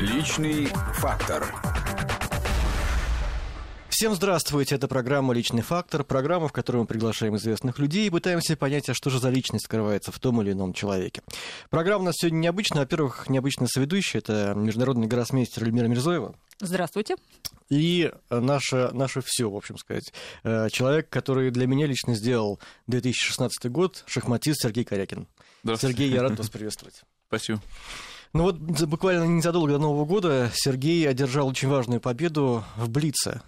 Личный фактор. Всем здравствуйте, это программа «Личный фактор», программа, в которой мы приглашаем известных людей и пытаемся понять, а что же за личность скрывается в том или ином человеке. Программа у нас сегодня необычная. Во-первых, необычный соведущий, это международный гроссмейстер Эльмира Мирзоева. Здравствуйте. И наше, наше все, в общем сказать. Э, человек, который для меня лично сделал 2016 год, шахматист Сергей Корякин. Сергей, я рад вас приветствовать. Спасибо. Ну вот буквально незадолго до Нового года Сергей одержал очень важную победу в Блице.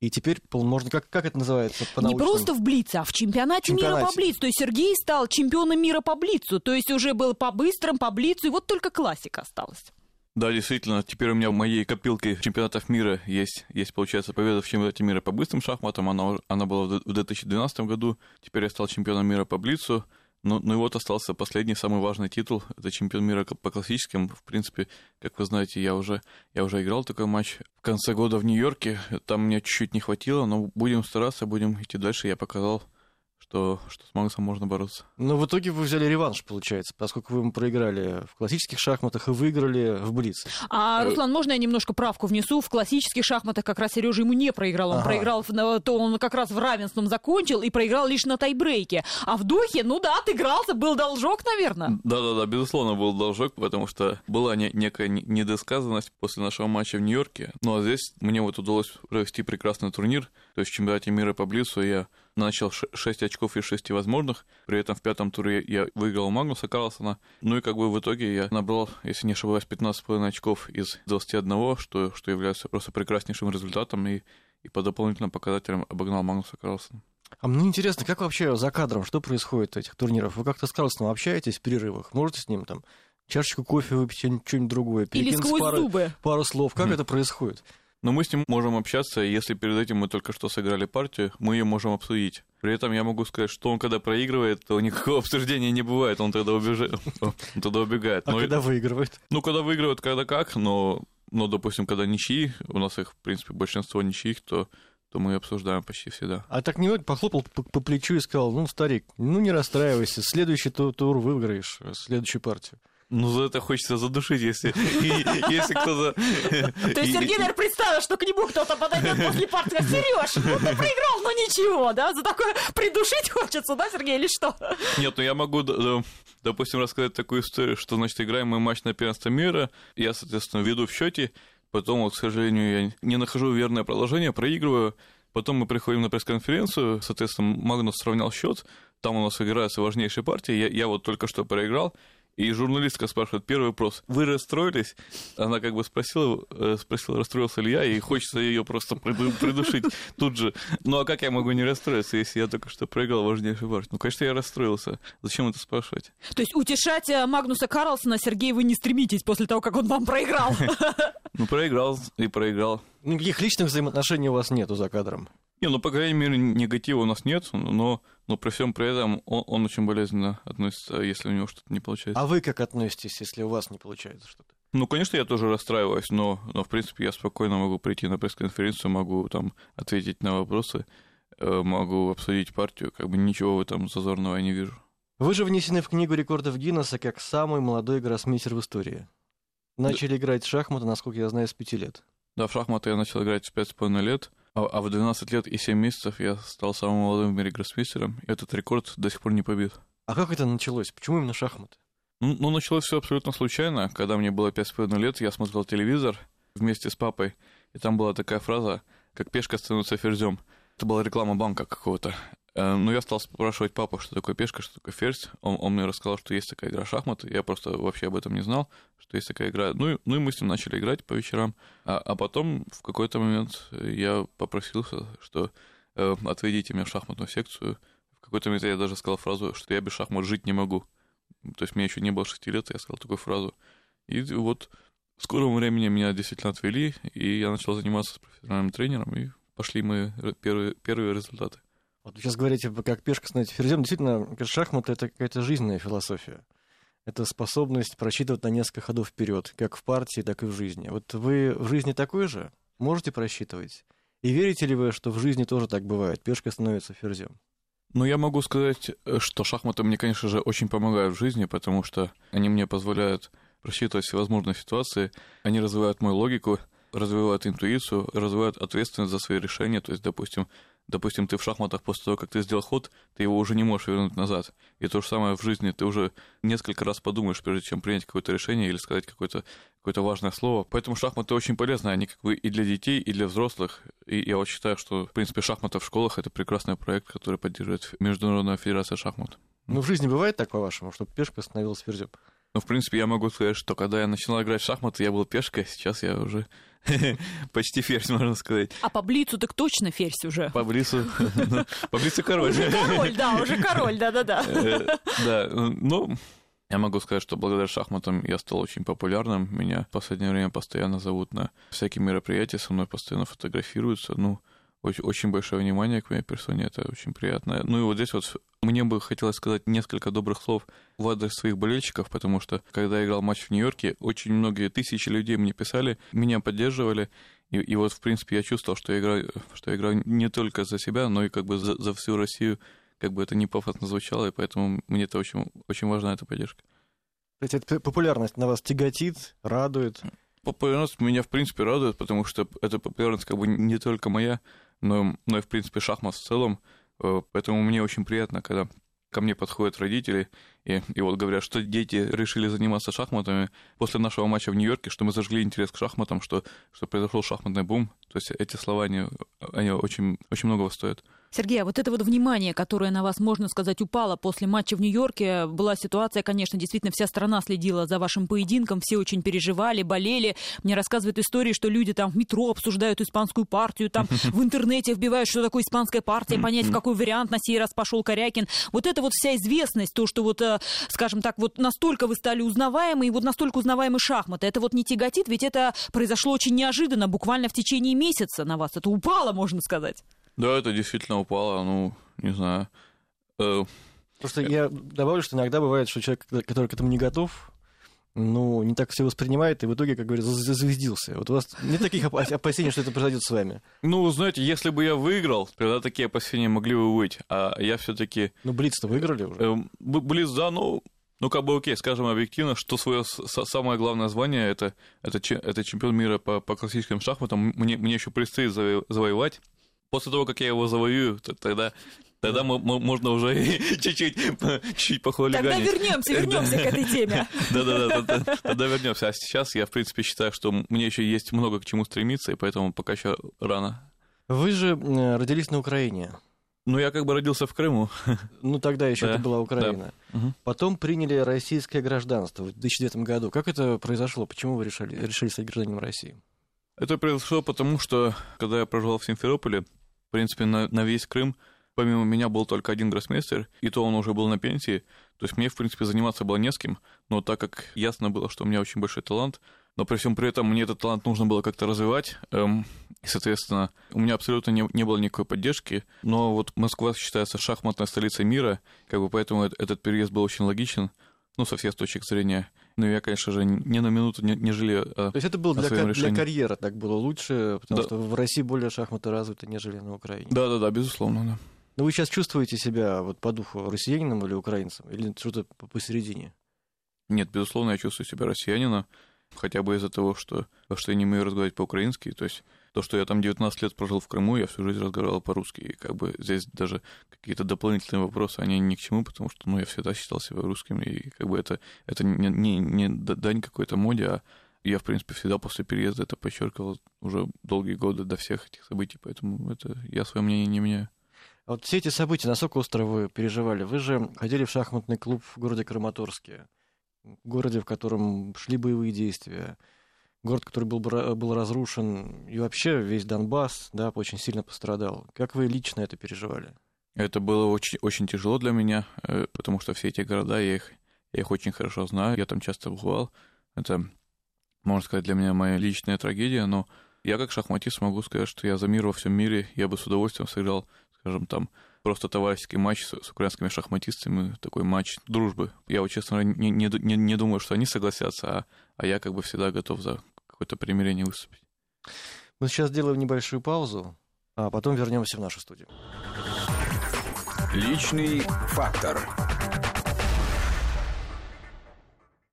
И теперь можно, как, как это называется по Не просто в Блице, а в чемпионате, чемпионате мира по Блицу. То есть Сергей стал чемпионом мира по Блицу. То есть уже был по быстрым, по Блицу, и вот только классика осталась. Да, действительно, теперь у меня в моей копилке чемпионатов мира есть, есть получается, победа в чемпионате мира по быстрым шахматам. Она, она была в 2012 году. Теперь я стал чемпионом мира по Блицу. Ну, ну и вот остался последний, самый важный титул. Это чемпион мира по классическим. В принципе, как вы знаете, я уже, я уже играл такой матч в конце года в Нью-Йорке. Там мне чуть-чуть не хватило, но будем стараться, будем идти дальше. Я показал что, что с Магнусом можно бороться. Но в итоге вы взяли реванш, получается, поскольку вы ему проиграли в классических шахматах и выиграли в Блице. А, Руслан, можно я немножко правку внесу? В классических шахматах как раз Сережа ему не проиграл. Он ага. проиграл, то он как раз в равенством закончил и проиграл лишь на тайбрейке. А в духе, ну да, отыгрался, был должок, наверное. Да-да-да, безусловно, был должок, потому что была не, некая недосказанность после нашего матча в Нью-Йорке. Ну а здесь мне вот удалось провести прекрасный турнир. То есть в чемпионате мира по Блицу я начал 6 очков из 6 возможных. При этом в пятом туре я выиграл Магнуса Карлсона. Ну и как бы в итоге я набрал, если не ошибаюсь, 15,5 очков из 21, что, что является просто прекраснейшим результатом и, и по дополнительным показателям обогнал Магнуса Карлсона. А мне интересно, как вообще за кадром, что происходит в этих турнирах? Вы как-то с Карлсоном общаетесь в перерывах? Можете с ним там чашечку кофе выпить, что-нибудь другое? Или сквозь пару, зубы. Пару слов. Как mm. это происходит? Но мы с ним можем общаться, если перед этим мы только что сыграли партию, мы ее можем обсудить. При этом я могу сказать, что он когда проигрывает, то никакого обсуждения не бывает, он тогда, убежит, он тогда убегает. А но... когда выигрывает? Ну, когда выигрывает, когда как, но, но, допустим, когда ничьи, у нас их, в принципе, большинство ничьих, то то мы обсуждаем почти всегда. А так не похлопал по, по плечу и сказал, ну, старик, ну не расстраивайся, следующий тур выиграешь, следующую партию. Ну, за это хочется задушить, если, если кто-то... То есть Сергей, наверное, представил, что к нему кто-то подойдет после партии, Сереж, ну ты проиграл, но ничего, да? За такое придушить хочется, да, Сергей, или что? Нет, ну я могу, допустим, рассказать такую историю, что, значит, играем мы матч на первенство мира, я, соответственно, веду в счете, потом, вот, к сожалению, я не нахожу верное продолжение, проигрываю, Потом мы приходим на пресс-конференцию, соответственно, Магнус сравнял счет, там у нас играются важнейшие партии, я, я вот только что проиграл, и журналистка спрашивает первый вопрос. Вы расстроились? Она как бы спросила, э, спросила, расстроился ли я, и хочется ее просто придушить тут же. Ну а как я могу не расстроиться, если я только что проиграл важнейший партию? Ну, конечно, я расстроился. Зачем это спрашивать? То есть утешать э, Магнуса Карлсона, Сергей, вы не стремитесь после того, как он вам проиграл? Ну, проиграл и проиграл. Никаких личных взаимоотношений у вас нету за кадром? Не, ну, по крайней мере, негатива у нас нет, но, но при всем при этом он, он очень болезненно относится, если у него что-то не получается. А вы как относитесь, если у вас не получается что-то? Ну, конечно, я тоже расстраиваюсь, но, но в принципе, я спокойно могу прийти на пресс-конференцию, могу там ответить на вопросы, э, могу обсудить партию, как бы ничего в этом зазорного я не вижу. Вы же внесены в книгу рекордов Гиннесса как самый молодой гроссмейстер в истории. Начали да. играть в шахматы, насколько я знаю, с пяти лет. Да, в шахматы я начал играть с пять с половиной лет. А, а в 12 лет и 7 месяцев я стал самым молодым в мире гроссмейстером, и этот рекорд до сих пор не побит. А как это началось? Почему именно шахматы? Ну, ну началось все абсолютно случайно. Когда мне было 5,5 лет, я смотрел телевизор вместе с папой, и там была такая фраза, как пешка становится ферзем. Это была реклама банка какого-то. Э, ну, я стал спрашивать папу, что такое пешка, что такое ферзь. Он, он мне рассказал, что есть такая игра шахматы. Я просто вообще об этом не знал, что есть такая игра. Ну, ну и мы с ним начали играть по вечерам. А, а потом в какой-то момент я попросился, что э, отведите меня в шахматную секцию. В какой-то момент я даже сказал фразу, что я без шахмат жить не могу. То есть мне еще не было шести лет, я сказал такую фразу. И вот в скором времени меня действительно отвели, и я начал заниматься с профессиональным тренером, и пошли мои первые, первые результаты. Вот вы сейчас говорите, как пешка становится ферзем. Действительно, шахматы — это какая-то жизненная философия. Это способность просчитывать на несколько ходов вперед, как в партии, так и в жизни. Вот вы в жизни такой же? Можете просчитывать? И верите ли вы, что в жизни тоже так бывает? Пешка становится ферзем? Ну, я могу сказать, что шахматы мне, конечно же, очень помогают в жизни, потому что они мне позволяют просчитывать всевозможные ситуации. Они развивают мою логику, развивают интуицию, развивают ответственность за свои решения. То есть, допустим, допустим, ты в шахматах после того, как ты сделал ход, ты его уже не можешь вернуть назад. И то же самое в жизни, ты уже несколько раз подумаешь, прежде чем принять какое-то решение или сказать какое-то какое важное слово. Поэтому шахматы очень полезны, они как бы и для детей, и для взрослых. И я вот считаю, что, в принципе, шахматы в школах — это прекрасный проект, который поддерживает Международная федерация шахмат. Ну, в жизни бывает так, по-вашему, чтобы пешка становилась ферзем? Ну, в принципе, я могу сказать, что когда я начинал играть в шахматы, я был пешкой, сейчас я уже почти ферзь, можно сказать. А по блицу так точно ферзь уже. По блицу, ну, по блицу король. Уже король, да, уже король, да-да-да. Э, да, ну, я могу сказать, что благодаря шахматам я стал очень популярным. Меня в последнее время постоянно зовут на всякие мероприятия, со мной постоянно фотографируются. Ну, очень, очень большое внимание к моей персоне, это очень приятно. Ну и вот здесь вот мне бы хотелось сказать несколько добрых слов в адрес своих болельщиков, потому что когда я играл матч в Нью-Йорке, очень многие тысячи людей мне писали, меня поддерживали, и, и вот, в принципе, я чувствовал, что я играю, что я играю не только за себя, но и как бы за, за всю Россию, как бы это не пафосно звучало, и поэтому мне это очень, очень важна эта поддержка. То есть эта популярность на вас тяготит, радует? Популярность меня, в принципе, радует, потому что эта популярность как бы не только моя, но, но и, в принципе, шахмат в целом. Э, поэтому мне очень приятно, когда ко мне подходят родители и, и вот говорят, что дети решили заниматься шахматами после нашего матча в Нью-Йорке, что мы зажгли интерес к шахматам, что, что произошел шахматный бум. То есть эти слова, они, они очень, очень многого стоят. Сергей, а вот это вот внимание, которое на вас, можно сказать, упало после матча в Нью-Йорке, была ситуация, конечно, действительно вся страна следила за вашим поединком, все очень переживали, болели. Мне рассказывают истории, что люди там в метро обсуждают испанскую партию, там в интернете вбивают, что такое испанская партия, понять, в какой вариант на сей раз пошел Корякин. Вот это вот вся известность, то, что вот, э, скажем так, вот настолько вы стали узнаваемы, и вот настолько узнаваемы шахматы, это вот не тяготит, ведь это произошло очень неожиданно, буквально в течение месяца на вас. Это упало, можно сказать. Да, это действительно упало, ну, не знаю. Э, Просто я добавлю, что иногда бывает, что человек, который к этому не готов, ну, не так все воспринимает, и в итоге, как говорится, зазвездился. Вот у вас нет таких опасений, что это произойдет с вами? Ну, знаете, если бы я выиграл, тогда такие опасения могли бы быть, а я все таки Ну, Блиц-то выиграли уже? Э, Блиц, да, ну, ну, как бы окей, скажем объективно, что свое самое главное звание это, это, это чемпион мира по, по классическим шахматам. Мне, мне еще предстоит завоевать после того, как я его завоюю, тогда Тогда можно уже чуть-чуть, чуть похулиганить. Тогда вернемся, вернемся к этой теме. Да-да-да, тогда вернемся. А сейчас я, в принципе, считаю, что мне еще есть много к чему стремиться, и поэтому пока еще рано. Вы же родились на Украине. Ну, я как бы родился в Крыму. Ну, тогда еще да, это была Украина. Да. Угу. Потом приняли российское гражданство в 2009 году. Как это произошло? Почему вы решили, решили стать гражданином России? Это произошло потому, что когда я проживал в Симферополе, принципе, на, на весь Крым. Помимо меня был только один гроссмейстер, и то он уже был на пенсии. То есть мне, в принципе, заниматься было не с кем. Но так как ясно было, что у меня очень большой талант, но при всем при этом мне этот талант нужно было как-то развивать. Эм, и, соответственно, у меня абсолютно не, не было никакой поддержки. Но вот Москва считается шахматной столицей мира, как бы поэтому этот переезд был очень логичен ну, со всех точек зрения. Ну, я, конечно же, ни на минуту не, не жалею о То есть это было для, кар- для карьеры так было лучше, потому да. что в России более шахматы развиты, нежели на Украине. Да-да-да, безусловно, да. Но вы сейчас чувствуете себя вот по духу россиянином или украинцем? Или что-то посередине? Нет, безусловно, я чувствую себя россиянином, хотя бы из-за того, что, что я не умею разговаривать по-украински. То есть то, что я там 19 лет прожил в Крыму, я всю жизнь разговаривал по-русски, и как бы здесь даже какие-то дополнительные вопросы, они ни к чему, потому что, ну, я всегда считал себя русским, и как бы это, это не, не, не дань какой-то моде, а я, в принципе, всегда после переезда это подчеркивал уже долгие годы до всех этих событий, поэтому это я свое мнение не меняю. А вот все эти события, насколько остро вы переживали? Вы же ходили в шахматный клуб в городе Краматорске, городе, в котором шли боевые действия город, который был, был разрушен, и вообще весь Донбасс, да, очень сильно пострадал. Как вы лично это переживали? Это было очень, очень тяжело для меня, э, потому что все эти города, я их, я их очень хорошо знаю, я там часто бывал. Это, можно сказать, для меня моя личная трагедия, но я как шахматист могу сказать, что я за мир во всем мире, я бы с удовольствием сыграл, скажем, там, просто товарищеский матч с, с украинскими шахматистами, такой матч дружбы. Я вот, честно говоря, не, не, не думаю, что они согласятся, а, а я как бы всегда готов за какое-то примирение выступить. Мы сейчас сделаем небольшую паузу, а потом вернемся в нашу студию. Личный фактор.